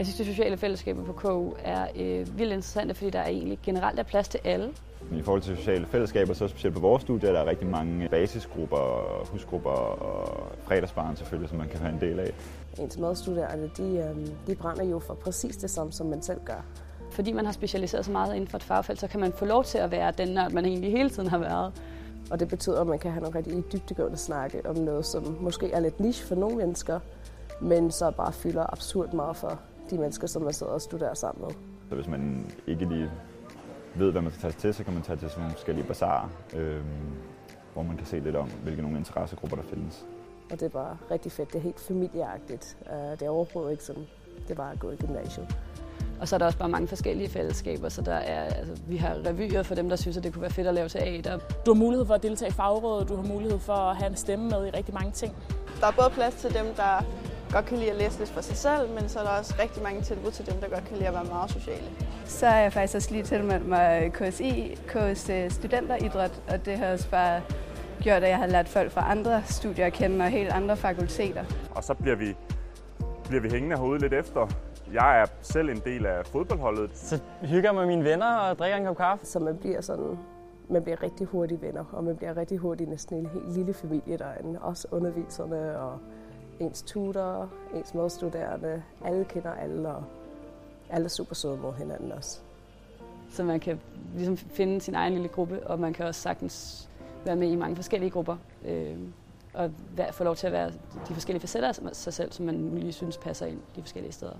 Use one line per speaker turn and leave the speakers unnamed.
Jeg synes, det sociale fællesskaber på KU er øh, vildt interessante, fordi der er egentlig generelt er plads til alle.
I forhold til sociale fællesskaber, så specielt på vores studie, der er rigtig mange basisgrupper, husgrupper og fredagsbarn selvfølgelig, som man kan være en del af.
Ens medstuderende, de, øh, de brænder jo for præcis det samme, som man selv gør.
Fordi man har specialiseret sig meget inden for et fagfelt, så kan man få lov til at være den nørd, man egentlig hele tiden har været.
Og det betyder, at man kan have nogle rigtig dybdegående snakke om noget, som måske er lidt niche for nogle mennesker, men så bare fylder absurd meget for de mennesker, som man sidder og studerer sammen med.
Så hvis man ikke lige ved, hvad man skal tage til, så kan man tage til sådan nogle forskellige bazarer, øh, hvor man kan se lidt om, hvilke nogle interessegrupper der findes.
Og det er bare rigtig fedt. Det er helt familieagtigt. Uh, det er overhovedet ikke sådan, det er bare at gå i gymnasiet.
Og så er der også bare mange forskellige fællesskaber, så der er, altså, vi har revyer for dem, der synes, at det kunne være fedt at lave teater.
Du har mulighed for at deltage i fagrådet, du har mulighed for at have en stemme med i rigtig mange ting.
Der er både plads til dem, der godt kan lide at læse lidt for sig selv, men så er der også rigtig mange tilbud til dem, der godt kan lide at være meget sociale.
Så er jeg faktisk også lige tilmeldt mig KSI, KS Studenteridræt, og det har også bare gjort, at jeg har lært folk fra andre studier at kende og helt andre fakulteter.
Og så bliver vi, bliver vi hængende herude lidt efter. Jeg er selv en del af fodboldholdet.
Så hygger med mine venner og drikker en kop kaffe.
Så man bliver sådan man bliver rigtig hurtigt venner, og man bliver rigtig hurtigt næsten en helt lille familie derinde. Også underviserne og ens tutor, ens medstuderende. Alle kender alle, og alle er super søde mod hinanden også.
Så man kan ligesom finde sin egen lille gruppe, og man kan også sagtens være med i mange forskellige grupper. Øh, og få lov til at være de forskellige facetter af sig selv, som man lige synes passer ind de forskellige steder.